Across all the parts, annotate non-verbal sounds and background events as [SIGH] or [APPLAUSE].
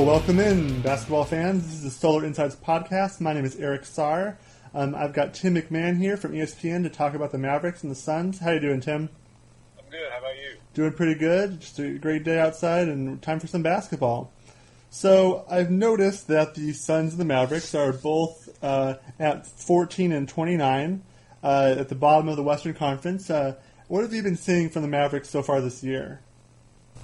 Welcome in, basketball fans. This is the Solar Insights podcast. My name is Eric Sarr. Um, I've got Tim McMahon here from ESPN to talk about the Mavericks and the Suns. How you doing, Tim? I'm good. How about you? Doing pretty good. Just a great day outside and time for some basketball. So I've noticed that the Suns and the Mavericks are both uh, at 14 and 29 uh, at the bottom of the Western Conference. Uh, what have you been seeing from the Mavericks so far this year?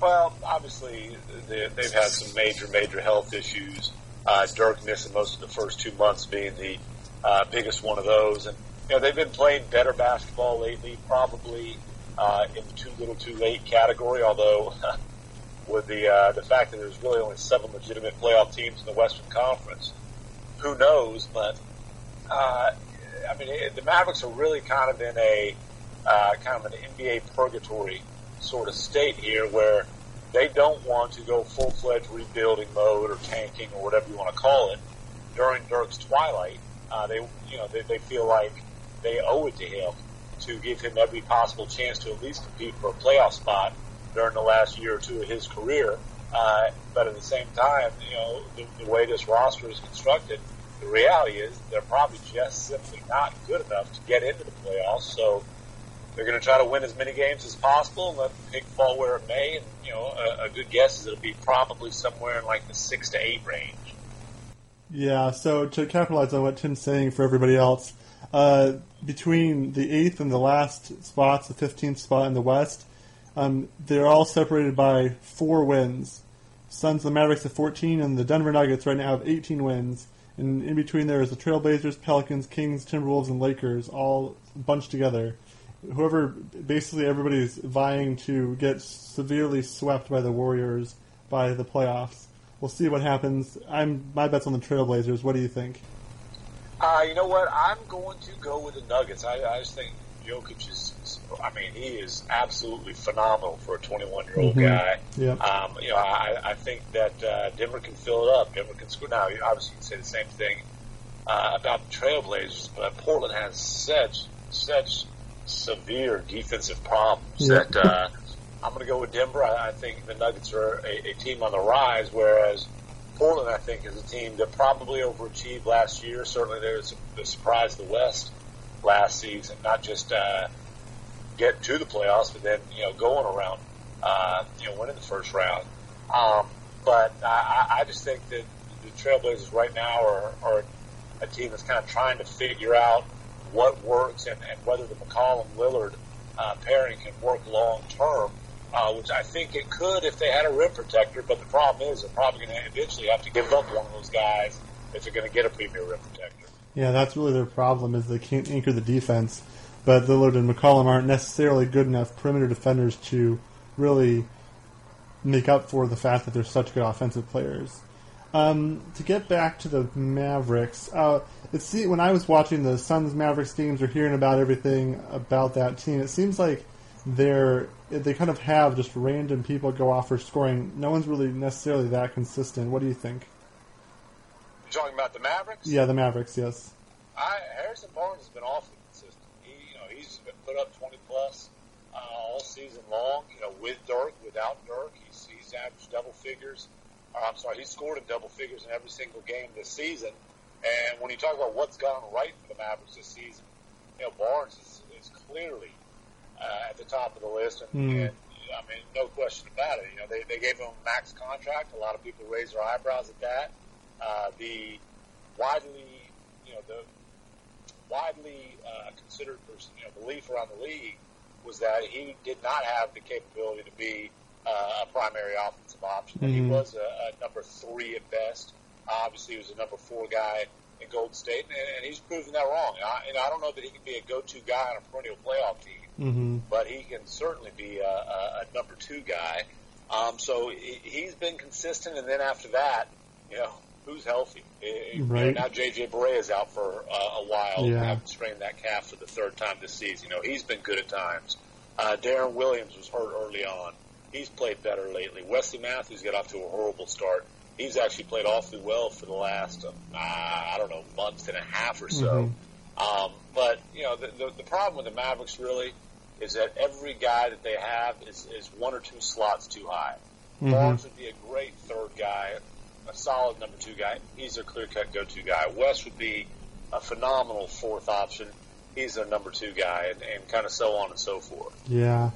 Well, obviously they, they've had some major, major health issues. Uh, Dirk missing most of the first two months being the uh, biggest one of those, and you know they've been playing better basketball lately, probably uh, in the too little, too late category. Although [LAUGHS] with the uh, the fact that there's really only seven legitimate playoff teams in the Western Conference, who knows? But uh, I mean, it, the Mavericks are really kind of in a uh, kind of an NBA purgatory sort of state here, where they don't want to go full fledged rebuilding mode or tanking or whatever you want to call it during Dirk's twilight. Uh, they, you know, they, they feel like they owe it to him to give him every possible chance to at least compete for a playoff spot during the last year or two of his career. Uh, but at the same time, you know, the, the way this roster is constructed, the reality is they're probably just simply not good enough to get into the playoffs. So they're going to try to win as many games as possible and let the pick fall where it may. And, you know, a, a good guess is it'll be probably somewhere in like the six to eight range. Yeah, so to capitalize on what Tim's saying for everybody else, uh, between the eighth and the last spots, the 15th spot in the West, um, they're all separated by four wins. Suns the Mavericks have 14, and the Denver Nuggets right now have 18 wins. And in between there is the Trailblazers, Pelicans, Kings, Timberwolves, and Lakers all bunched together. Whoever, basically everybody's vying to get severely swept by the Warriors by the playoffs. We'll see what happens. I'm my bet's on the Trailblazers. What do you think? Uh, you know what? I'm going to go with the Nuggets. I, I just think Jokic is, I mean, he is absolutely phenomenal for a 21 year old Mhm. guy. Yeah. Um, you know, I, I think that uh, Denver can fill it up. Denver can score. Now, obviously, you can say the same thing uh, about the Trailblazers, but Portland has such such severe defensive problems Yeah. that uh, I'm going to go with Denver. I, I think the Nuggets are a, a team on the rise, whereas Portland, I think, is a team that probably overachieved last year. Certainly, they were the surprise of the West last season, not just uh, get to the playoffs, but then you know going around, uh, you know, winning the first round. Um, but I, I I just think that the Trailblazers right now are, are a team that's kind of trying to figure out what works and, and whether the McCollum Lillard uh, pairing can work long term. Uh, which I think it could if they had a rim protector, but the problem is they're probably going to eventually have to give up one of those guys if they're going to get a premier rim protector. Yeah, that's really their problem is they can't anchor the defense. But Lillard and McCollum aren't necessarily good enough perimeter defenders to really make up for the fact that they're such good offensive players. Um, to get back to the Mavericks, uh, it see when I was watching the Suns Mavericks games or hearing about everything about that team, it seems like they're they kind of have just random people go off for scoring. No one's really necessarily that consistent. What do you think? You're talking about the Mavericks? Yeah, the Mavericks, yes. I, Harrison Barnes has been awfully consistent. He, you know, he's been put up 20 plus uh, all season long. You know, with Dirk, without Dirk, he's he's averaged double figures. I'm sorry, he's scored in double figures in every single game this season. And when you talk about what's gone right for the Mavericks this season, you know, Barnes is, is clearly uh, at the top of the list, and, Mm. and I mean, no question about it. You know, they they gave him a max contract. A lot of people raised their eyebrows at that. Uh, the widely, you know, the widely uh, considered person, you know, belief around the league was that he did not have the capability to be uh, a primary offensive option. That He was a, a number three at best. Obviously, he was a number four guy in Golden State, and, and he's proven that wrong. I, and I don't know that he can be a go-to guy on a perennial playoff team Mm-hmm. but he can certainly be a, a, a number two guy. Um, so he, he's been consistent, and then after that, you know, who's healthy? Eh, you know, Right. now J.J. Barea is out for uh, a while, Yeah. having strained that calf for the third time this season. You know, he's been good at times. Uh, Deron Williams was hurt early on. He's played better lately. Wesley Matthews got off to a horrible start. He's actually played awfully well for the last, uh, I don't know, month and a half or so. Um, but you know, the, the the problem with the Mavericks really is that every guy that they have is is one or two slots too high. Mhm. Barnes would be a great third guy. a solid number two guy. He's their clear cut go to guy. Wes would be a phenomenal fourth option. He's their number two guy, and, and kind of so on and so forth. Yeah,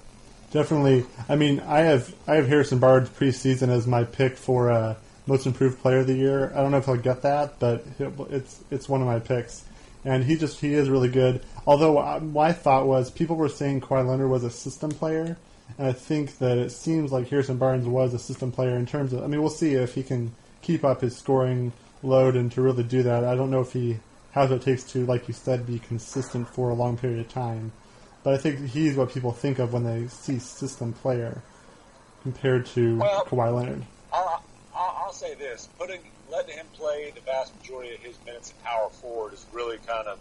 definitely. I mean, I have I have Harrison Barnes preseason as my pick for uh, most improved player of the year. I don't know if he'll get that, but it's it's one of my picks, and he just he is really good. Although uh, my thought was people were saying Kawhi Leonard was a system player, and I think that it seems like Harrison Barnes was a system player in terms of. I mean, we'll see if he can keep up his scoring load and to really do that. I don't know if he has what it takes to, like you said, be consistent for a long period of time. But I think he's what people think of when they see system player compared to well, Kawhi Leonard. I'll, I'll, say this: putting letting him play the vast majority of his minutes at power forward has really kind of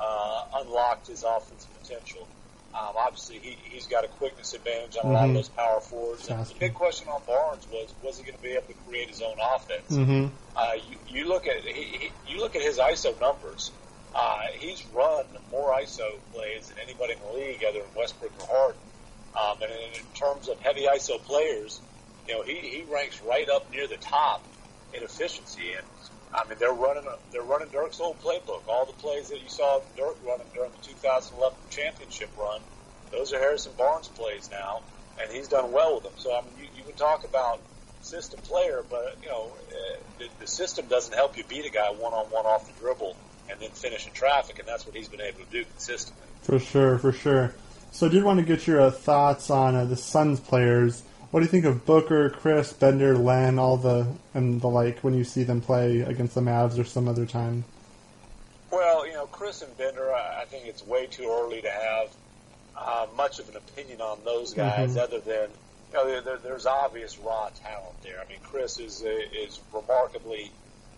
uh, unlocked his offensive potential. Um, obviously, he, he's got a quickness advantage on mm-hmm. a lot of mm-hmm. those power forwards. And the big question on Barnes was, was he going to be able to create his own offense? Mm-hmm. Uh, you, you look at he, he, you look at his ISO numbers. Uh, he's run more ISO plays than anybody in the league, other than Westbrook or Harden. Um, and in, terms of heavy ISO players, you know, he, he ranks right up near the top in efficiency. And I mean, they're running they're running Dirk's old playbook. All the plays that you saw Dirk running during the 2011 championship run, those are Harrison Barnes plays now, and he's done well with them. So I mean, you, you can talk about system player, but you know, uh, the, the system doesn't help you beat a guy one on one off the dribble and then finish in traffic, and that's what he's been able to do consistently. For sure, for sure. So I did want to get your uh, thoughts on uh, the Suns players. What do you think of Booker, Chriss, Bender, Len, all the and the like when you see them play against the Mavs or some other time? Well, you know, Chriss and Bender, I think it's way too early to have uh, much of an opinion on those guys, mm-hmm. other than you know, there, there's obvious raw talent there. I mean, Chriss is is remarkably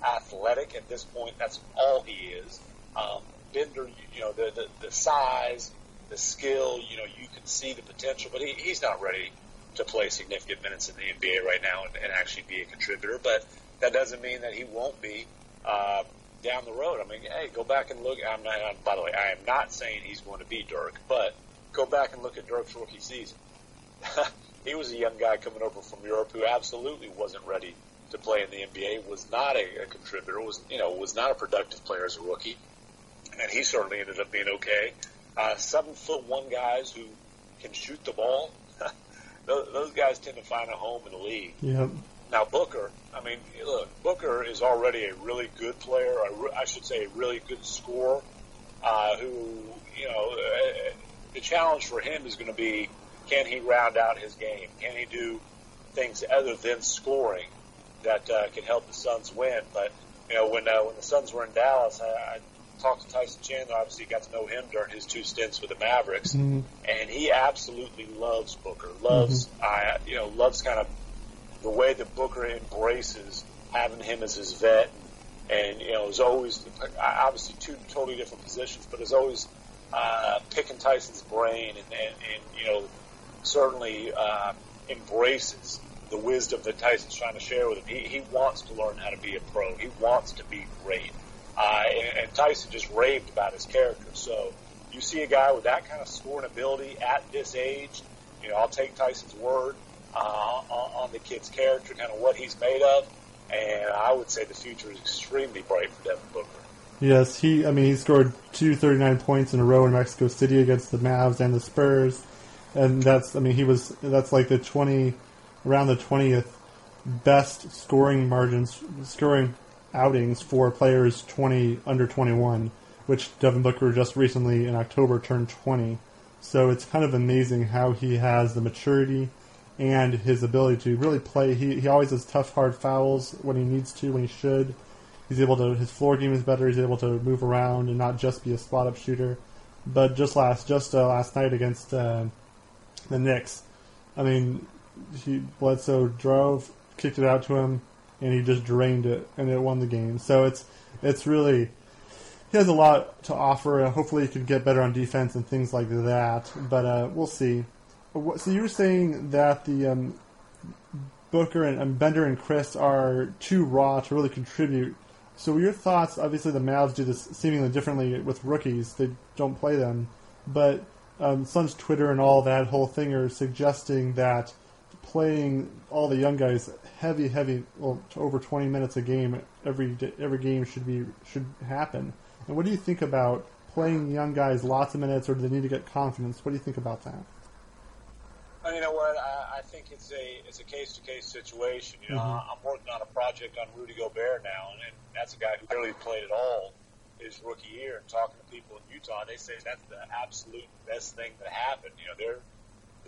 athletic at this point. That's all he is. Um, Bender, you know, the, the the size, the skill, you know, you can see the potential, but he, he's not ready to play significant minutes in the NBA right now and, and actually be a contributor. But that doesn't mean that he won't be uh, down the road. I mean, hey, go back and look. I'm not, I'm, by the way, I am not saying he's going to be Dirk, but go back and look at Dirk's rookie season. [LAUGHS] he was a young guy coming over from Europe who absolutely wasn't ready to play in the NBA. Was not a, a contributor. Was you know was not a productive player as a rookie, and he certainly ended up being okay. Uh, seven foot one guys who can shoot the ball [LAUGHS] those, those guys tend to find a home in the league. Yep. Now Booker, I mean, look, Booker is already a really good player. I should say a really good scorer. Uh, who, you know, uh, the challenge for him is going to be, can he round out his game? Can he do things other than scoring that uh, can help the Suns win? But you know, when uh, when the Suns were in Dallas, I, I talked to Tyson Chandler. Obviously, got to know him during his two stints with the Mavericks, mm-hmm. and he absolutely loves Booker. Loves, mm-hmm. uh, you know, loves kind of the way that Booker embraces having him as his vet, and you know, is always obviously two totally different positions, but is always uh, picking Tyson's brain, and, and, and you know, certainly uh, embraces the wisdom that Tyson's trying to share with him. He, he wants to learn how to be a pro. He wants to be great. Uh, and, and Tyson just raved about his character. So you see a guy with that kind of scoring ability at this age, you know, I'll take Tyson's word uh, on, on the kid's character, kind of what he's made of, and I would say the future is extremely bright for Devin Booker. Yes, he. I mean, he scored two thirty-nine points in a row in Mexico City against the Mavs and the Spurs, and that's. I mean, he was. That's like the twenty, around the twentieth best scoring margins, scoring outings for players 20 under 21, which Devin Booker just recently in October turned 20. So it's kind of amazing how he has the maturity and his ability to really play. He, he always has tough, hard fouls when he needs to, when he should. He's able to, his floor game is better. He's able to move around and not just be a spot up shooter. But just last, just uh, last night against uh, the Knicks, I mean, he Bledsoe drove, kicked it out to him, and he just drained it, and it won the game. So it's it's really he has a lot to offer. Uh, hopefully, he can get better on defense and things like that. But uh, we'll see. So you were saying that the um, Booker and, and, Bender and Chriss are too raw to really contribute. So your thoughts? Obviously, the Mavs do this seemingly differently with rookies. They don't play them, but um, Suns Twitter and all that whole thing are suggesting that playing all the young guys heavy, heavy, well, over 20 minutes a game every every game should be should happen. And what do you think about playing young guys lots of minutes, or do they need to get confidence? What do you think about that? And you know what? I, I think it's a it's a case to case situation. You know, mm-hmm. I'm working on a project on Rudy Gobert now, and, and that's a guy who barely played at all his rookie year. And talking to people in Utah, they say that's the absolute best thing that happened. You know, they're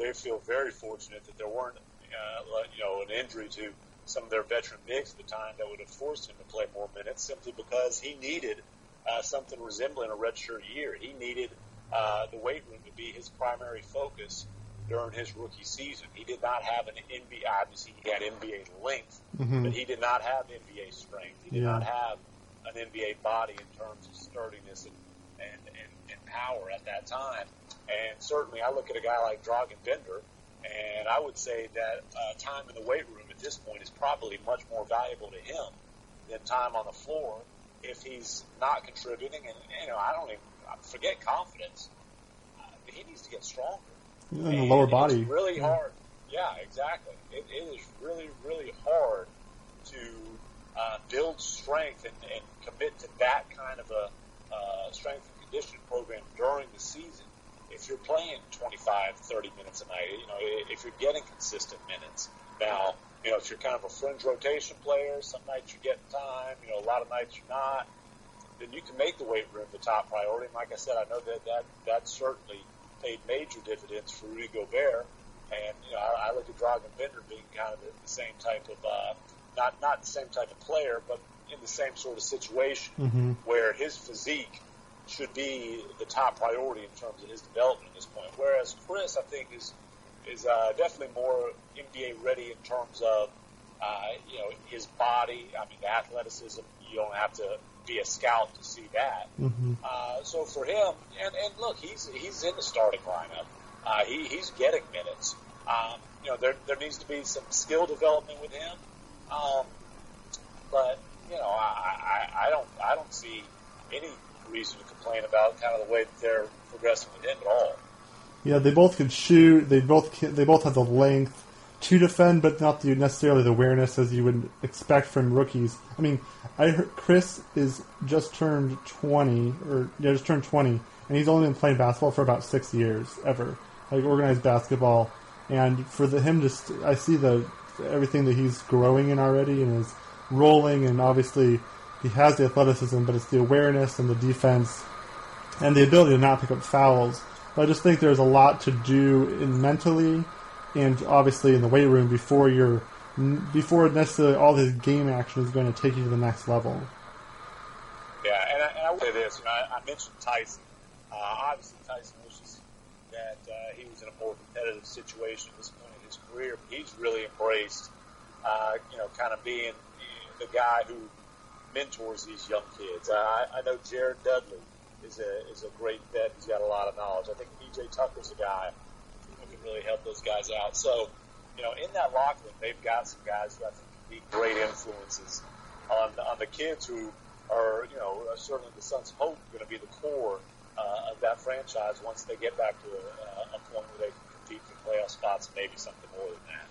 they feel very fortunate that there weren't uh, you know an injury to some of their veteran bigs at the time that would have forced him to play more minutes simply because he needed uh, something resembling a redshirt year. He needed uh, the weight room to be his primary focus during his rookie season. He did not have an NBA. Obviously, he had NBA length, mm-hmm. but he did not have NBA strength. He did yeah. not have an NBA body in terms of sturdiness and, and, and, and power at that time. And certainly, I look at a guy like Dragan Bender, and I would say that uh, time in the weight room at this point is probably much more valuable to him than time on the floor if he's not contributing. And you know, I don't even forget confidence. Uh, he needs to get stronger. In the lower body, really yeah. hard. Yeah, exactly. It, it is really, really hard to uh, build strength and, and commit to that kind of a uh, strength and conditioning program during the season. If you're playing 25, 30 minutes a night, you know, if you're getting consistent minutes. Now, you know, if you're kind of a fringe rotation player, some nights you're getting time, you know, a lot of nights you're not, then you can make the weight room the top priority. And like I said, I know that that, that certainly paid major dividends for Rudy Gobert. And, you know, I, I look at Dragan Bender being kind of the, the same type of, uh, not, not the same type of player, but in the same sort of situation mm-hmm. where his physique should be the top priority in terms of his development at this point. Whereas Chriss, I think, is is uh, definitely more NBA ready in terms of uh, you know his body. I mean, the athleticism. You don't have to be a scout to see that. Mm-hmm. Uh, so for him, and, and look, he's he's in the starting lineup. Uh, he, he's getting minutes. Um, you know, there there needs to be some skill development with him. Um, but you know, I, I, I don't I don't see any reason to complain about kind of the way that they're progressing with him at all. Yeah, they both can shoot. They both can, they both have the length to defend, but not the, necessarily the awareness as you would expect from rookies. I mean, I heard Chriss is just turned twenty, or yeah, just turned twenty, and he's only been playing basketball for about six years ever, like organized basketball. And for the, him, just I see the everything that he's growing in already, and is rolling, and obviously he has the athleticism, but it's the awareness and the defense, and the ability to not pick up fouls. But I just think there's a lot to do in mentally and obviously in the weight room before you're before necessarily all this game action is going to take you to the next level. Yeah, and I, and I will say this. You know, I, I mentioned Tyson. Uh, obviously, Tyson wishes that uh, he was in a more competitive situation at this point in his career. But he's really embraced, uh, you know, kind of being the guy who mentors these young kids. I, I know Jared Dudley is a is a great vet. He's got a lot of knowledge. I think PJ Tucker's a guy who can really help those guys out. So, you know, in that locker room, they've got some guys who I think can be great influences on on the kids who are, you know, certainly the Suns' hope going to be the core uh, of that franchise once they get back to a, a point where they can compete for playoff spots and maybe something more than that.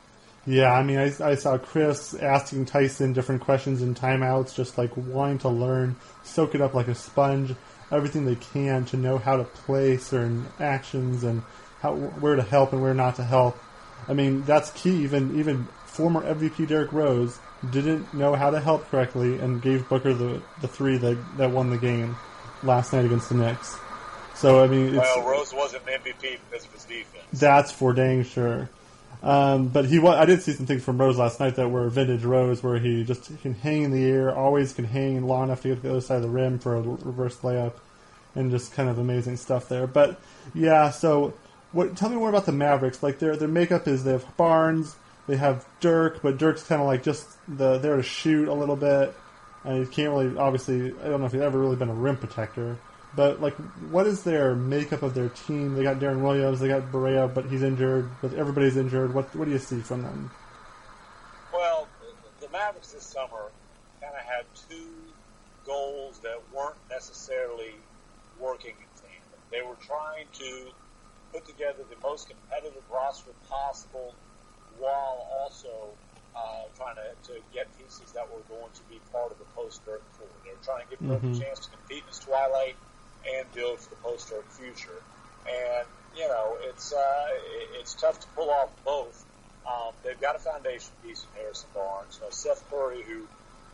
Yeah, I mean, I, I saw Chriss asking Tyson different questions in timeouts, just like wanting to learn, soak it up like a sponge, everything they can to know how to play certain actions and how where to help and where not to help. I mean, that's key. Even even former MVP Derrick Rose didn't know how to help correctly and gave Booker the the three that that won the game last night against the Knicks. So I mean, well, Rose wasn't the MVP because of his defense. That's for dang sure. Um, but he was, I did see some things from Rose last night that were vintage Rose, where he just can hang in the air, always can hang long enough to get to the other side of the rim for a reverse layup, and just kind of amazing stuff there. But yeah, so what? Tell me more about the Mavericks. Like their their makeup is they have Barnes, they have Dirk, but Dirk's kind of like just the there to shoot a little bit, and he can't really obviously. I don't know if he's ever really been a rim protector. But like, what is their makeup of their team? They got Deron Williams, they got Barea, but he's injured. But everybody's injured. What what do you see from them? Well, the Mavericks this summer kind of had two goals that weren't necessarily working in tandem. They were trying to put together the most competitive roster possible while also uh, trying to, to get pieces that were going to be part of the post Dirk core. They're trying to give Dirk Mhm. a chance to compete in his twilight and build for the post Dirk future. And you know, it's uh, it's tough to pull off both. Um, they've got a foundation piece in Harrison Barnes. You know, Seth Curry, who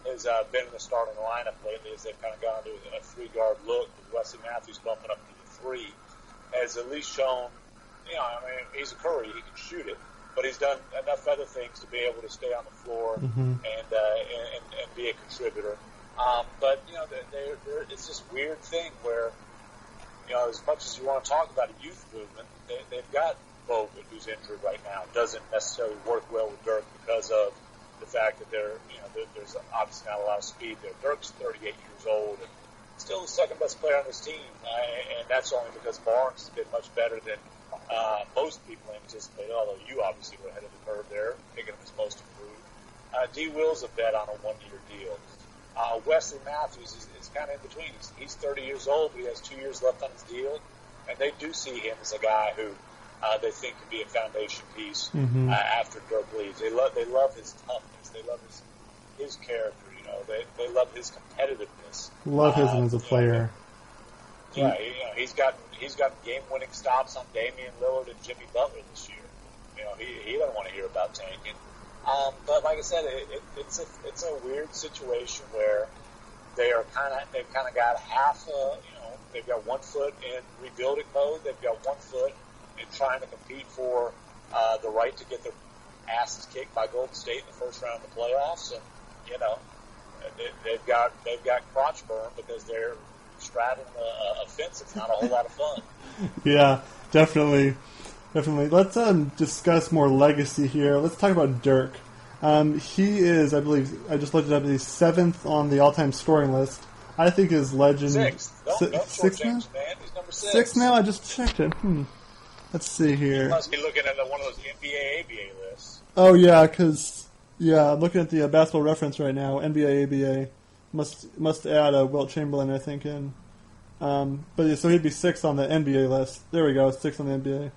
has uh, been in the starting lineup lately, as they've kind of gone to a three guard look with Wesley Matthews bumping up to the three, has at least shown. You know, I mean, he's a Curry; he can shoot it, but he's done enough other things to be able to stay on the floor Mhm. and, uh, and and and be a contributor. Um, but you know, they're, they're, it's this weird thing where you know, as much as you want to talk about a youth movement, they, they've got Bogut, who's injured right now, doesn't necessarily work well with Dirk because of the fact that there, you know, there, there's obviously not a lot of speed there. Dirk's 38 years old and still the second best player on this team, uh, and that's only because Barnes has been much better than uh, most people anticipated. Although you obviously were ahead of the curve there, picking him as most improved. Uh, D. Will's a bet on a one-year deal. Uh, Wesley Matthews is, is kind of in between. He's, he's 30 years old, but he has two years left on his deal, and they do see him as a guy who uh, they think can be a foundation piece Mhm. uh, after Dirk leaves. They love they love his toughness. They love his his character. You know, they they love his competitiveness. Love him Uh, as a you know, player. yeah, he, you know, he's got he's got game winning stops on Damian Lillard and Jimmy Butler this year. You know, he he doesn't want to hear about tanking. Um, but like I said, it, it, it's a it's a weird situation where they are kind of they've kind of got half a you know they've got one foot in rebuilding mode, they've got one foot in trying to compete for uh, the right to get their asses kicked by Golden State in the first round of the playoffs, and you know they, they've got they've got crotch burn because they're straddling a, a fence. It's not a whole lot of fun. [LAUGHS] Yeah, definitely, definitely. Let's um, discuss more legacy here. Let's talk about Dirk. Um, he is, I believe, I just looked it up. He's seventh on the all-time scoring list. I think his legend Sixth, don't, Si- sixth now. man. He's number six. Six now. I just checked it. Hmm. Let's see here. Must be looking at one of those NBA ABA lists. Oh yeah, because yeah, I'm looking at the uh, basketball reference right now. NBA, ABA must must add a Wilt Chamberlain, I think, in. Um, but yeah, so he'd be sixth on the NBA list. There we go, sixth on the NBA.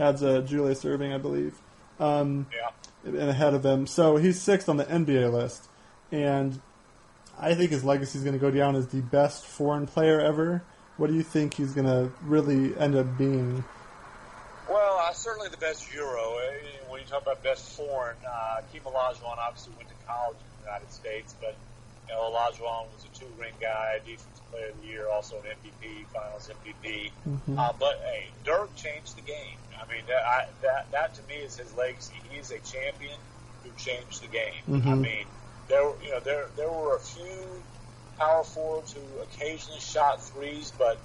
Adds uh, Julius Erving, I believe, um, Yeah. and ahead of him. So he's sixth on the NBA list, and I think his legacy is going to go down as the best foreign player ever. What do you think he's going to really end up being? Well, uh, certainly the best Euro. Uh, When you talk about best foreign, uh, Keem Olajuwon obviously went to college in the United States, but you know, Olajuwon was a two-ring guy, defensive player of the year, also an MVP, Finals MVP. Mhm. Uh, but hey, Dirk changed the game. I mean, that, I, that that to me is his legacy. He's a champion who changed the game. I Mhm. mean, there were- you know there there were a few power forwards who occasionally shot threes, but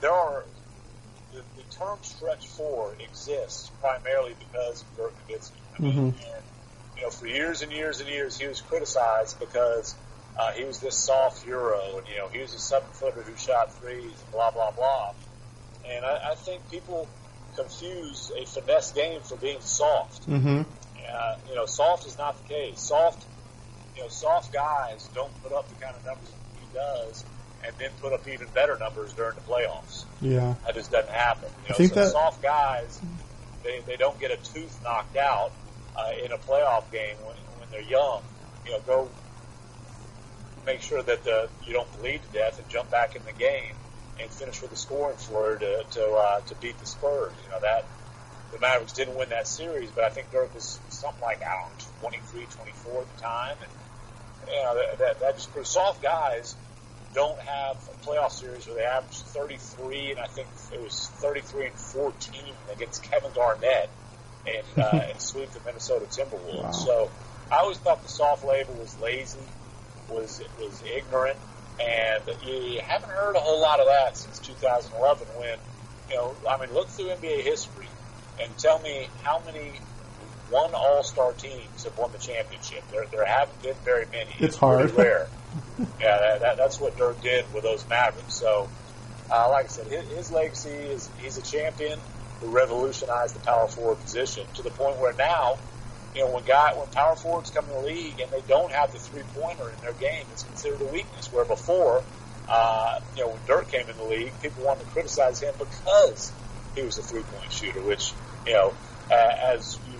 there are the, the term stretch four exists primarily because of Dirk Nowitzki. I mean, and you know, for years and years and years, he was criticized because uh, he was this soft Euro, and you know, he was a seven footer who shot threes, and blah blah blah. And I, I think people confuse a finesse game for being soft. Mm-hmm. Uh, you know, soft is not the case. Soft, you know, soft guys don't put up the kind of numbers he does, and then put up even better numbers during the playoffs. Yeah. That just doesn't happen. You know, I think so that- soft guys, they, they don't get a tooth knocked out uh, in a playoff game when, when they're young. You know, go make sure that the, you don't bleed to death and jump back in the game and finish with a scoring flurry to to, uh, to beat the Spurs. You know that the Mavericks didn't win that series, but I think Dirk was something like I don't know, 23, 24 at the time, and you know that that, that just for soft guys don't have a playoff series where they average 33, and I think it was 33 and 14 against Kevin Garnett and, uh, [LAUGHS] and sweep the Minnesota Timberwolves. Wow. So I always thought the soft label was lazy, was was ignorant, and you haven't heard a whole lot of that since 2011. When you know, I mean, look through NBA history and tell me how many one All-Star teams have won the championship. There, there haven't been very many. It's hard. rare. [LAUGHS] yeah, that, that, that's what Dirk did with those Mavericks. So, uh, like I said, his, his legacy is he's a champion who revolutionized the power forward position to the point where now, you know, when guy when power forwards come in the league and they don't have the three pointer in their game, it's considered a weakness. Where before, uh, you know, when Dirk came in the league, people wanted to criticize him because he was a three point shooter, which you know, uh, as you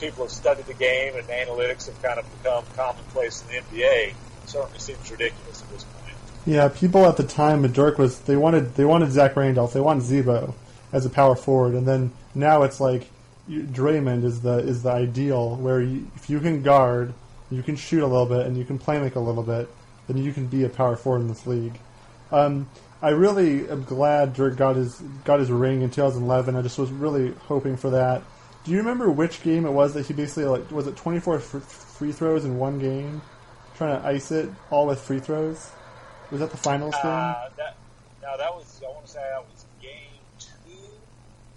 people have studied the game and analytics have kind of become commonplace in the NBA, certainly seems ridiculous at this point. Yeah, people at the time of Dirk was they wanted they wanted Zach Randolph, they wanted Z-Bo as a power forward, and then now it's like you, Draymond is the is the ideal where you, if you can guard, you can shoot a little bit, and you can play make a little bit, then you can be a power forward in this league. Um, I really am glad Dirk got his got his ring in 2011. I just was really hoping for that. Do you remember which game it was that he basically like was it 24 free throws in one game, trying to ice it all with free throws? Was that the finals Uh, game? that, no, that was I want to say that was game two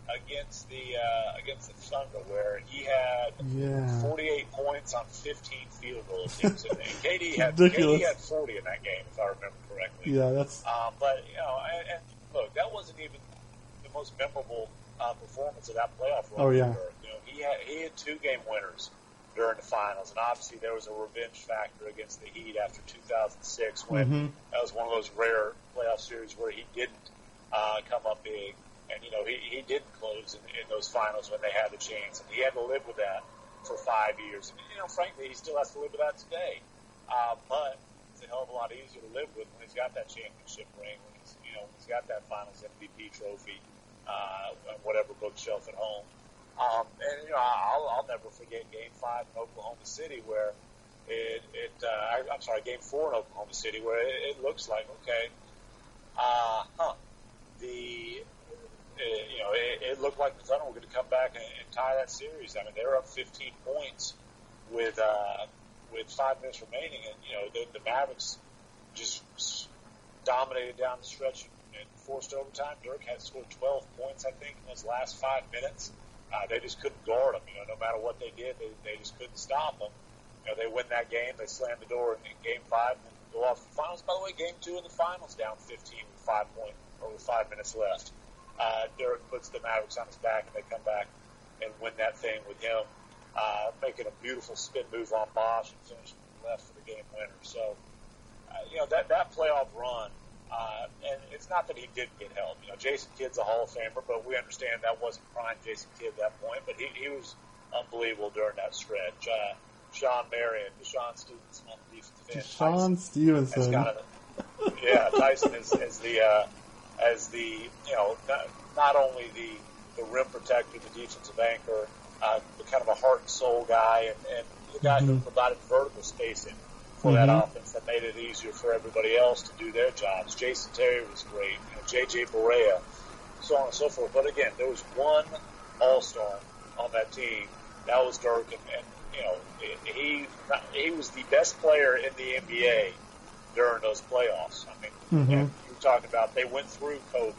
against the uh, against the Thunder, where he had Yeah. 48 points on 15 field goal attempts, and [LAUGHS] KD had Ridiculous. KD had 40 in that game, if I remember correctly. Yeah, that's Um, but you know, and, and look, that wasn't even the most memorable uh, performance of that playoff run. Oh, yeah. You know, he had he had two game winners during the finals, and obviously there was a revenge factor against the Heat after 2006 when Mhm. that was one of those rare playoff series where he didn't uh, come up big, and you know he he didn't close in, in those finals when they had the chance, and he had to live with that for five years. And you know, frankly, he still has to live with that today. Uh, but it's a hell of a lot easier to live with when he's got that championship ring, when he's you know when he's got that Finals MVP trophy, uh, whatever bookshelf at home. Um, and you know, I'll, I'll never forget Game Five in Oklahoma City where it, it uh, I, I'm sorry, Game Four in Oklahoma City where it, it looks like okay, uh, huh, the uh, you know, it, it looked like the Thunder were going to come back and, and tie that series. I mean, they were up 15 points with uh, with five minutes remaining, and you know the, the Mavericks just dominated down the stretch and forced overtime. Dirk had scored 12 points, I think, in those last five minutes. Uh, they just couldn't guard him. You know, no matter what they did, they, they just couldn't stop him. You know, they win that game. They slam the door in, in Game Five and go off the finals. By the way, Game Two in the finals, down 15 with five point or with five minutes left. Uh, Dirk puts the Mavericks on his back, and they come back and win that thing with him, uh, making a beautiful spin move on Bosh and finishing left for the game winner. So, uh, you know that that playoff run. Uh, and it's not that he didn't get help. You know, Jason Kidd's a Hall of Famer, but we understand that wasn't prime Jason Kidd at that point. But he, he was unbelievable during that stretch. Uh, Shawn Marion, DeShawn Stevenson on the defensive end. Sean Tyson Stevenson. kind of yeah, Tyson is, is the uh, as the you know not, not only the the rim protector, the defensive anchor, uh, the kind of a heart and soul guy, and, and the guy who Mhm. provided vertical spacing for that Mhm. offense that made it easier for everybody else to do their jobs. Jason Terry was great, you know, JJ Barea, so on and so forth. But again, there was one All Star on that team. That was Dirk, and, and you know he he was the best player in the NBA during those playoffs. I mean, Mhm. Talking about they went through Kobe,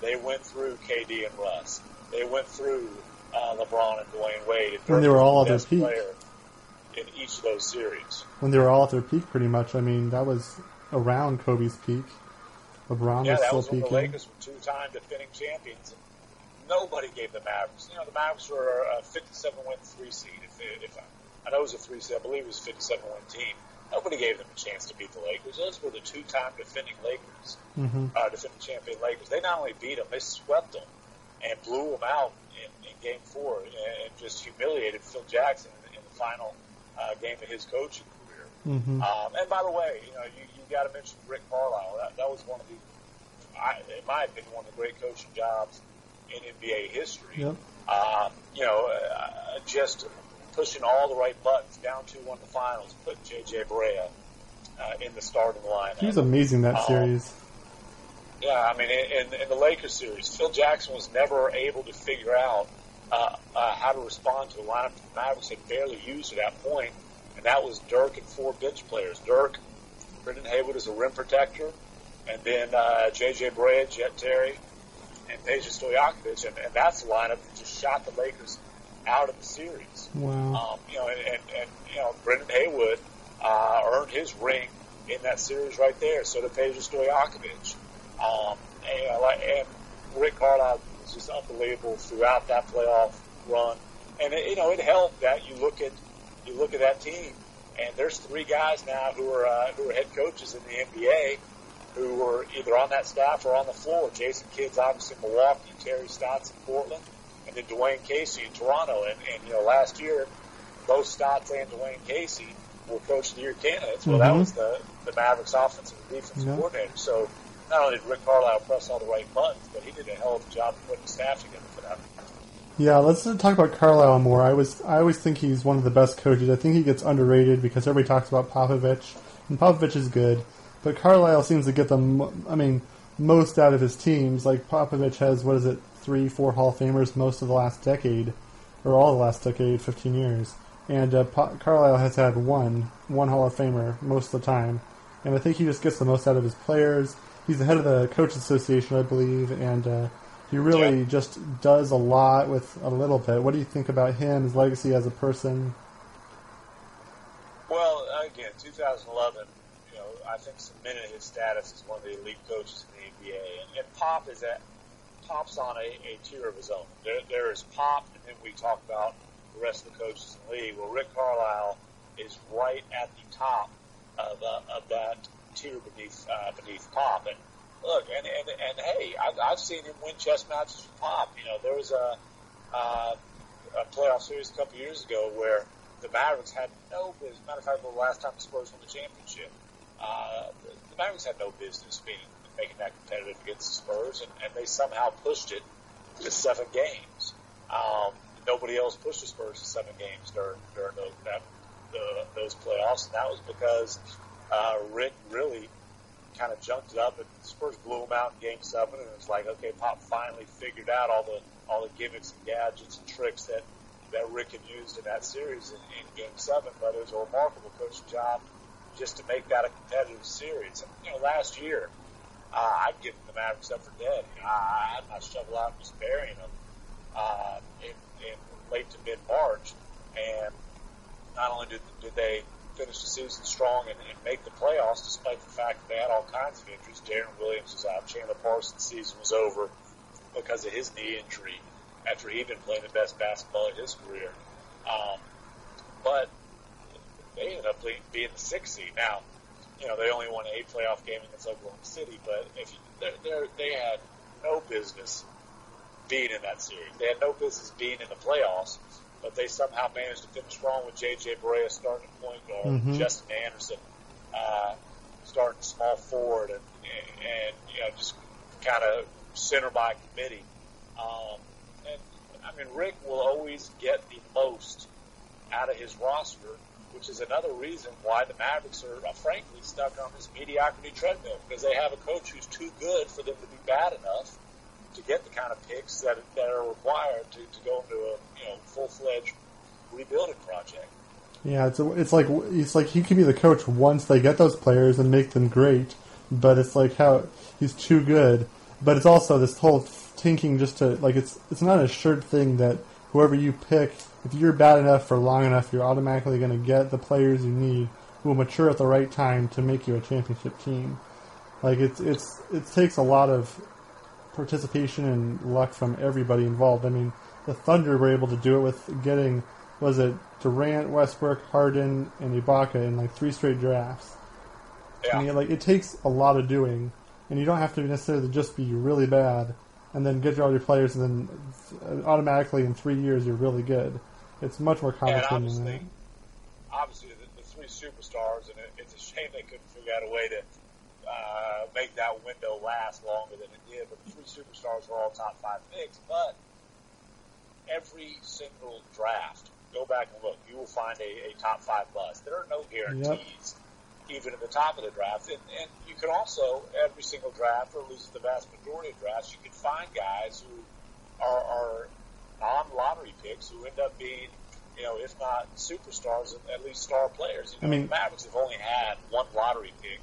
they went through KD and Russ, they went through uh, LeBron and Dwyane Wade. When they were all the at their peak. in each of those series. when they were all at their peak, pretty much. I mean, that was around Kobe's peak. LeBron yeah, was that still was when the. Lakers were two-time defending champions. And nobody gave the Mavericks. You know, the Mavericks were a 57 win three seed. If, they, if I, I know it was a three seed, I believe it was a 57 win team. Nobody gave them a chance to beat the Lakers. Those were the two-time defending Lakers, hmm uh, defending champion Lakers. They not only beat them, they swept them and blew them out in, in Game Four and, just humiliated Phil Jackson in, in the final uh, game of his coaching career. hmm Um, and by the way, you know, you, you got to mention Rick Carlisle. That, that was one of the, I, in my opinion, one of the great coaching jobs in NBA history. Yep. Um, you know, uh, just pushing all the right buttons, down two one the finals, put JJ Barea uh, in the starting lineup. He was amazing that Um, series. Yeah, I mean, in, in, in the Lakers series, Phil Jackson was never able to figure out uh, uh, how to respond to a lineup the Mavericks had barely used at that point, and that was Dirk and four bench players. Dirk, Brendan Haywood as a rim protector, and then uh, J.J. Barea, Jet Terry, and Peja Stojakovic, and, and that's the lineup that just shot the Lakers out of the series. Wow. Um, you know, and, and, and you know, Brendan Haywood uh, earned his ring in that series right there. So did Peja Stojakovic. Um, and, you know, like, and Rick Carlisle was just unbelievable throughout that playoff run. And it, you know, it helped that you look at you look at that team, and there's three guys now who are uh, who are head coaches in the NBA who were either on that staff or on the floor. Jason Kidd's obviously in Milwaukee, Terry Stotts in Portland, and then Dwane Casey in Toronto. And, and you know, last year, both Stotts and Dwane Casey were Coach of the Year candidates. Well, mm-hmm. that was the, the Mavericks offensive and defensive yeah. coordinator. So not only did Rick Carlisle press all the right buttons, but he did a hell of a job of putting the staff together for that. Yeah, let's talk about Carlisle more. I was I always think he's one of the best coaches. I think he gets underrated because everybody talks about Popovich, and Popovich is good, but Carlisle seems to get the I mean most out of his teams. Like Popovich has what is it three four Hall of Famers most of the last decade, or all the last decade, fifteen years, and uh, Carlisle has had one one Hall of Famer most of the time, and I think he just gets the most out of his players. He's the head of the coach association, I believe, and. Uh, he really yeah. just does a lot with a little bit. What do you think about him, his legacy as a person? Well, again, 2011, you know, I think cemented his status as one of the elite coaches in the NBA. And, and Pop is at Pop's on a, a tier of his own. There, there is Pop, and then we talk about the rest of the coaches in the league. Well, Rick Carlisle is right at the top of, uh, of that tier beneath uh, beneath Pop. And look, and and, and hey, I've, I've seen him win chess matches with Pop. You know, there was a uh, a playoff series a couple years ago where the Mavericks had no business. Matter of fact, the last time the Spurs won the championship, uh, the, the Mavericks had no business being making that competitive against the Spurs, and, and they somehow pushed it to seven games. Um, nobody else pushed the Spurs to seven games during during those, that, the, those playoffs, and that was because uh, Rick really kind of jumped it up, and the Spurs blew them out in Game Seven, and it was like, okay, Pop finally figured out all the all the gimmicks and gadgets and tricks that that Rick had used in that series in, in Game Seven. But it was a remarkable coaching job just to make that a competitive series. And you know, last year, uh, I'd given the Mavericks up for dead. Know, I, I'd not shovel out and just burying them uh, in, in late to mid March, and not only did, did they finish the season strong and, and make the playoffs, despite the fact that they had all kinds of injuries. Deron Williams was out. Chandler Parsons' season was over because of his knee injury after he'd been playing the best basketball of his career. Um, but they ended up being the sixth seed. Now, you know, they only won a playoff game against Oklahoma City, but if you, they're, they're, they had no business being in that series. They had no business being in the playoffs but they somehow managed to finish strong with J.J. Barea starting point guard, mm-hmm. Justin Anderson uh, starting small forward, and, and, you know just kind of center by committee. Um, and I mean, Rick will always get the most out of his roster, which is another reason why the Mavericks are uh, frankly stuck on this mediocrity treadmill because they have a coach who's too good for them to be bad enough to get the kind of picks that that are required to, to go into a you know full fledged rebuilding project. Yeah, it's a, it's like it's like he can be the coach once they get those players and make them great, but it's like how he's too good. But it's also this whole tanking just to like it's it's not a sure thing that whoever you pick, if you're bad enough for long enough, you're automatically going to get the players you need who will mature at the right time to make you a championship team. Like it's it's it takes a lot of participation and luck from everybody involved. I mean, the Thunder were able to do it with getting was it Durant, Westbrook, Harden, and Ibaka in like three straight drafts. Yeah. I mean, like it takes a lot of doing, and you don't have to necessarily just be really bad and then get all your players, and then automatically in three years you're really good. It's much more complicated than that. Obviously, the, the three superstars, and it, it's a shame they couldn't figure out a way to uh, make that window last longer than it did. But the three superstars were all top five picks. But every single draft, go back and look, you will find a, a top five bust. There are no guarantees. Yep. Even at the top of the draft, and, and you can also every single draft, or at least the vast majority of drafts, you can find guys who are, are non-lottery picks who end up being you know, if not superstars, at least star players. You know, I mean, the Mavericks have only had one lottery pick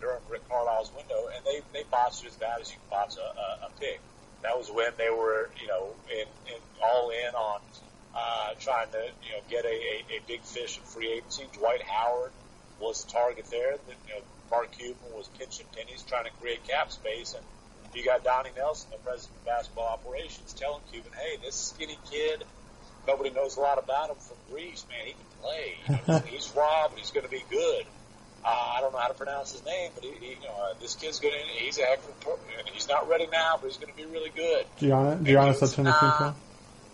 during Rick Carlisle's window, and they they botched it as bad as you can botch a, a, a pick. That was when they were, you know, in, in all in on uh, trying to, you know, get a, a, a big fish in free agency. Dwight Howard was the target there. The, you know, Mark Cuban was pinching pennies trying to create cap space, and you got Donnie Nelson, the president of basketball operations, telling Cuban, "Hey, this skinny kid." Nobody knows a lot about him from Greece, man. He can play. You know, he's [LAUGHS] raw, but he's going to be good. Uh, I don't know how to pronounce his name, but he, he, you know, uh, this kid's going to, he's a heck of a, he's not ready now, but he's going to be really good. Gianna, Giannis Antetokounmpo?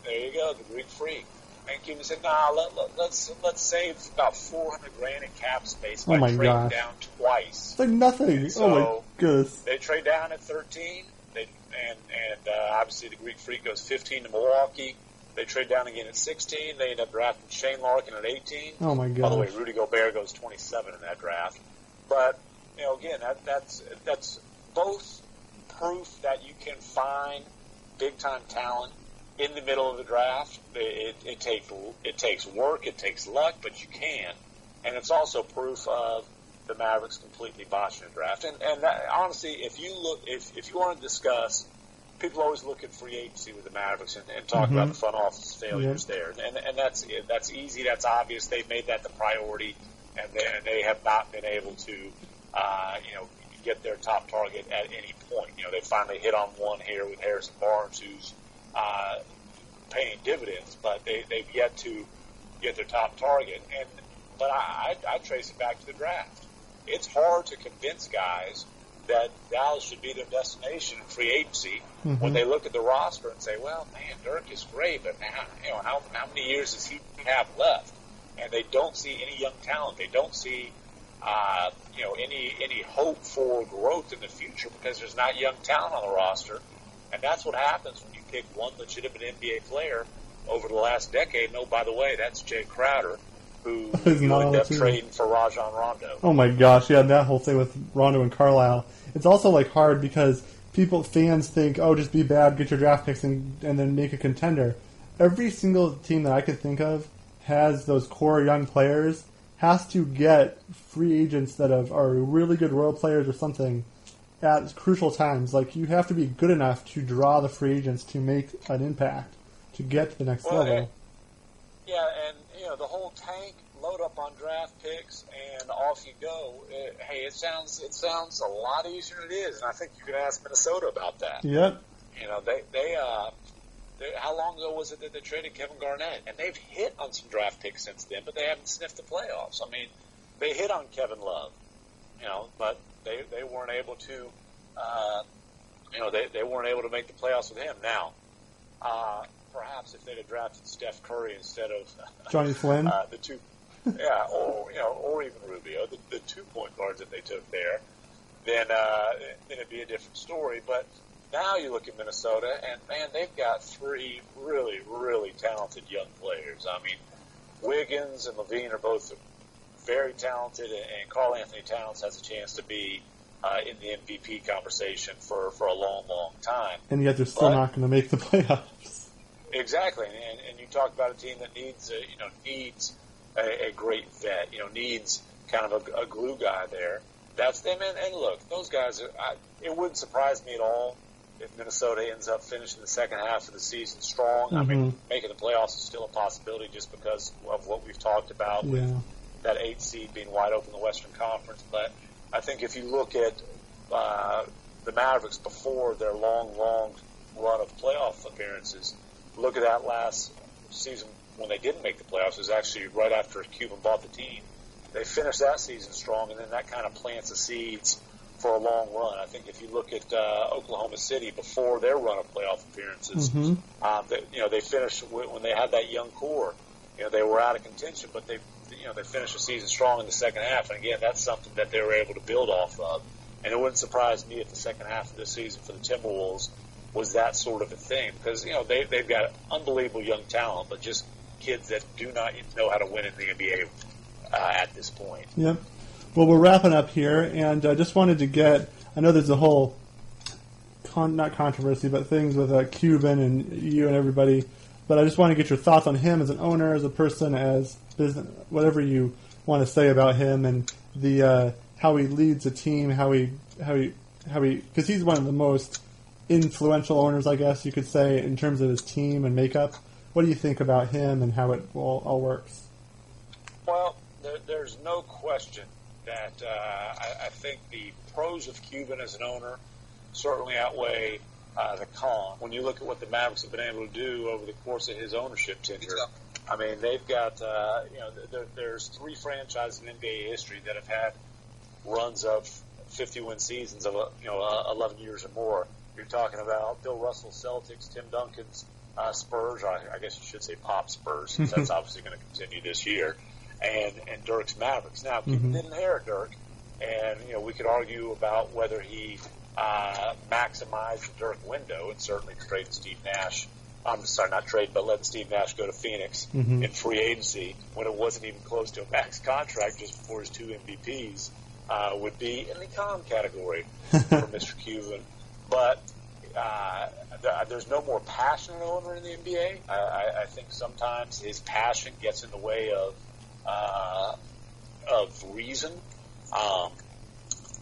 there you go, the Greek Freak. And Cuban said, "Nah, let, let, let's let's save about four hundred grand in cap space by Oh my trading gosh. down twice." It's like nothing. So- oh my goodness. They trade down at 13. They and and uh, obviously the Greek Freak goes 15 to Milwaukee. They trade down again at 16. They end up drafting Shane Larkin at 18. Oh my god! By the way. Rudy Gobert goes 27 in that draft. But you know, again, that, that's that's both proof that you can find big time talent in the middle of the draft. It, it, it takes it takes work, it takes luck, but you can, and it's also proof of the Mavericks completely botching the draft. And and that, honestly, if you look, if if you want to discuss. People always look at free agency with the Mavericks and, and talk Mhm. about the front office failures there, and and that's that's easy, that's obvious. They've made that the priority, and they, and they have not been able to, uh, you know, get their top target at any point. You know, they finally hit on one here with Harrison Barnes, who's uh, paying dividends, but they, they've yet to get their top target. And but I, I, I trace it back to the draft. It's hard to convince guys that Dallas should be their destination in free agency when Mhm. they look at the roster and say, "Well, man, Dirk is great, but now, you know, how how many years does he have left?" And they don't see any young talent. They don't see, uh, you know, any any hope for growth in the future because there's not young talent on the roster, and that's what happens when you pick one legitimate NBA player over the last decade. And oh, by the way, that's Jae Crowder, who [LAUGHS] He's you end up trading for Rajon Rondo. Oh my gosh, yeah, that whole thing with Rondo and Carlisle. It's also like hard because people, fans think, oh, just be bad, get your draft picks, and, and then make a contender. Every single team that I can think of has those core young players, has to get free agents that have, are really good role players or something at crucial times. Like, you have to be good enough to draw the free agents to make an impact, to get to the next Well, level. and- Yeah, and you know the whole tank, load up on draft picks, and off you go. It, hey, it sounds it sounds a lot easier than it is, and I think you can ask Minnesota about that. Yep. You know, they they uh, they, how long ago was it that they traded Kevin Garnett? And they've hit on some draft picks since then, but they haven't sniffed the playoffs. I mean, they hit on Kevin Love, you know, but they they weren't able to, uh, you know, they they weren't able to make the playoffs with him. Now, uh, perhaps if they'd have drafted Steph Curry instead of [LAUGHS] Johnny Flynn. uh, the two, yeah, or you know, or even Rubio, the, the two point guards that they took there, then uh, then it'd be a different story. But now you look at Minnesota, and man, they've got three really, really talented young players. I mean, Wiggins and LaVine are both very talented, and, Karl-Anthony Towns has a chance to be uh, in the MVP conversation for for a long, long time. and yet they're still but- not going to make the [LAUGHS] playoffs. Exactly, and, and you talk about a team that needs, a, you know, needs a, a great vet, you know, needs kind of a, a glue guy there. That's them, and, and look, those guys. Are, I, it wouldn't surprise me at all if Minnesota ends up finishing the second half of the season strong. I mean, making the playoffs is still a possibility just because of what we've talked about with Yeah. That eight seed being wide open in the Western Conference. But I think if you look at uh, the Mavericks before their long, long run of playoff appearances, look at that last season when they didn't make the playoffs. It was actually right after Cuban bought the team. They finished that season strong, and then that kind of plants the seeds for a long run. I think if you look at uh, Oklahoma City before their run of playoff appearances, Mhm. um, they, you know, they finished when they had that young core. You know, they were out of contention, but they, you know, they finished the season strong in the second half. And again, that's something that they were able to build off of. And it wouldn't surprise me if the second half of this season for the Timberwolves was that sort of a thing because you know they they've got unbelievable young talent, but just kids that do not know how to win in the NBA uh, at this point. Yep. Well, we're wrapping up here, and I just wanted to get. I know there's a whole, con, not controversy, but things with uh, Cuban and you and everybody. But I just want to get your thoughts on him as an owner, as a person, as business, whatever you want to say about him and the uh, how he leads a team, how he how he how he because he's one of the most influential owners, I guess you could say, in terms of his team and makeup. What do you think about him and how it all, all works? Well, there, there's no question that uh, I, I think the pros of Cuban as an owner certainly outweigh uh, the con. When you look at what the Mavericks have been able to do over the course of his ownership tenure, I mean, they've got uh, you know there, there's three franchises in NBA history that have had runs of 50 win seasons of you know uh, 11 years or more. You're talking about Bill Russell Celtics, Tim Duncan's uh, Spurs, or I, I guess you should say Pop Spurs, since that's [LAUGHS] obviously going to continue this year, and and Dirk's Mavericks. Now, Cuban didn't inherit Dirk, and you know we could argue about whether he uh, maximized the Dirk window, and certainly traded Steve Nash. I'm sorry, not trade, but letting Steve Nash go to Phoenix in free agency when it wasn't even close to a max contract just before his two MVPs uh, would be in the calm category for [LAUGHS] Mr. Cuban. But uh, th- there's no more passionate owner in the NBA. I, I, I think sometimes his passion gets in the way of uh, of reason. Um,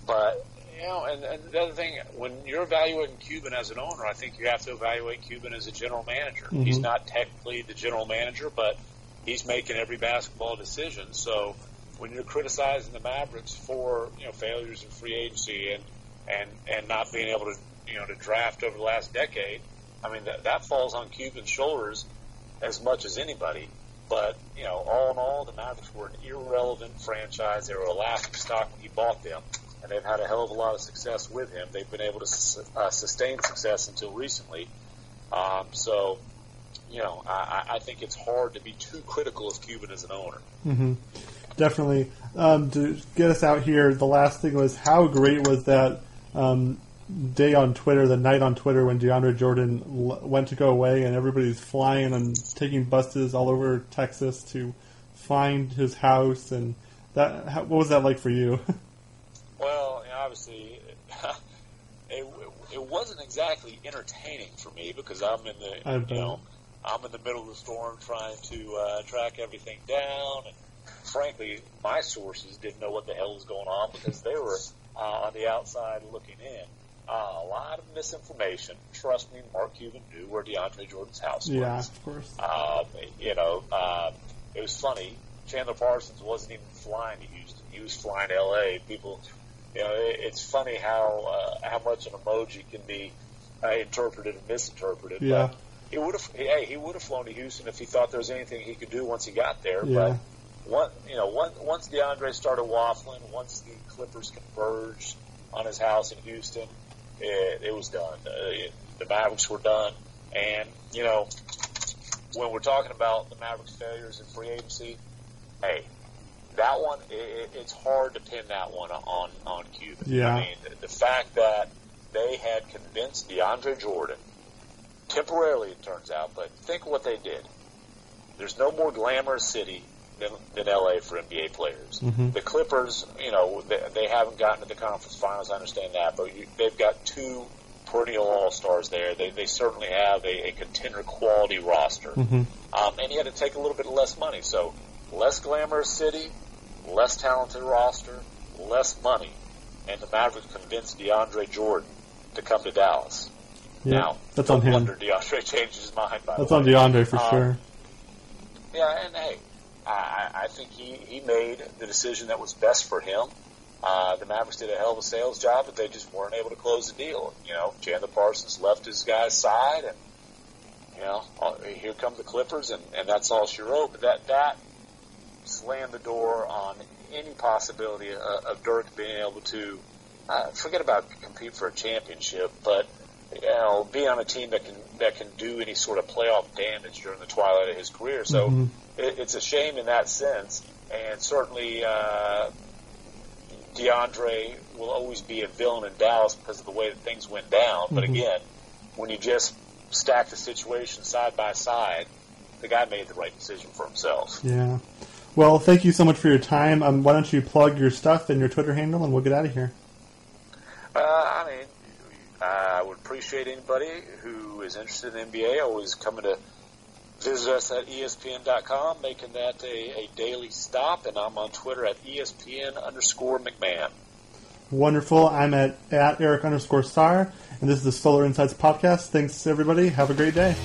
but you know, and, and the other thing, when you're evaluating Cuban as an owner, I think you have to evaluate Cuban as a general manager. Mm-hmm. He's not technically the general manager, but he's making every basketball decision. So when you're criticizing the Mavericks for you know failures in free agency and and and not being able to you know to draft over the last decade, I mean that that falls on Cuban's shoulders as much as anybody. But you know, all in all, the Mavericks were an irrelevant franchise. They were a laughing stock when he bought them, and they've had a hell of a lot of success with him. They've been able to sus- uh, sustain success until recently. Um, so, you know, I, I think it's hard to be too critical of Cuban as an owner. Definitely. Um, to get us out here, the last thing was how great was that um, day on Twitter, the night on Twitter when DeAndre Jordan l- went to go away and everybody's flying and taking buses all over Texas to find his house and that. What was that like for you? [LAUGHS] Well, you know, obviously, [LAUGHS] it, it wasn't exactly entertaining for me because I'm in the I bet. you know I'm in the middle of the storm trying to uh, track everything down, and frankly, my sources didn't know what the hell was going on because they were uh, on the outside looking in. Uh, a lot of misinformation. Trust me, Mark Cuban knew where DeAndre Jordan's house was. yeah, of course. Um, you know, um, it was funny. Chandler Parsons wasn't even flying to Houston. He was flying to L.A. People, you know, it, it's funny how uh, how much an emoji can be uh, interpreted and misinterpreted. Yeah. But he would have, hey, he would have flown to Houston if he thought there was anything he could do once he got there. Yeah. But one, you know, one, once DeAndre started waffling, once the Clippers converged on his house in Houston, it, it was done. Uh, it, the Mavericks were done, and you know, when we're talking about the Mavericks' failures in free agency, hey, that one it, it- it's hard to pin that one on on Cuban. Yeah. I mean, the, the fact that they had convinced DeAndre Jordan temporarily, it turns out, but think what they did. There's no more glamorous city than, than LA for NBA players. The Clippers, you know, they, they haven't gotten to the conference finals. I understand that, but you, they've got two perennial all stars there. They, they certainly have a, a contender quality roster. Um, and you had to take a little bit less money. So less glamorous city, less talented roster, less money. And the Mavericks convinced DeAndre Jordan to come to Dallas. Yeah, Now, that's on him. wonder DeAndre [LAUGHS] changed his mind. By That's on. DeAndre for Um, sure. Yeah, and hey, I, I think he, he made the decision that was best for him. Uh, the Mavericks did a hell of a sales job, but they just weren't able to close the deal. You know, Chandler Parsons left his guy's side, and you know, uh, here come the Clippers, and, and that's all she wrote. But that that slammed the door on any possibility of, of Dirk being able to uh, forget about compete for a championship, but you know, be on a team that can that can do any sort of playoff damage during the twilight of his career. So it, it's a shame in that sense, and certainly uh, DeAndre will always be a villain in Dallas because of the way that things went down. But again, when you just stack the situation side by side, the guy made the right decision for himself. Yeah. Well, thank you so much for your time. Um, why don't you plug your stuff and your Twitter handle, and we'll get out of here. Uh, I mean, I would appreciate anybody who is interested in NBA always coming to visit us at ESPN.com, making that a, a daily stop, and I'm on Twitter at ESPN underscore MacMahon. Wonderful. I'm at, at Eric underscore star, and this is the Solar Insights podcast. Thanks, everybody. Have a great day.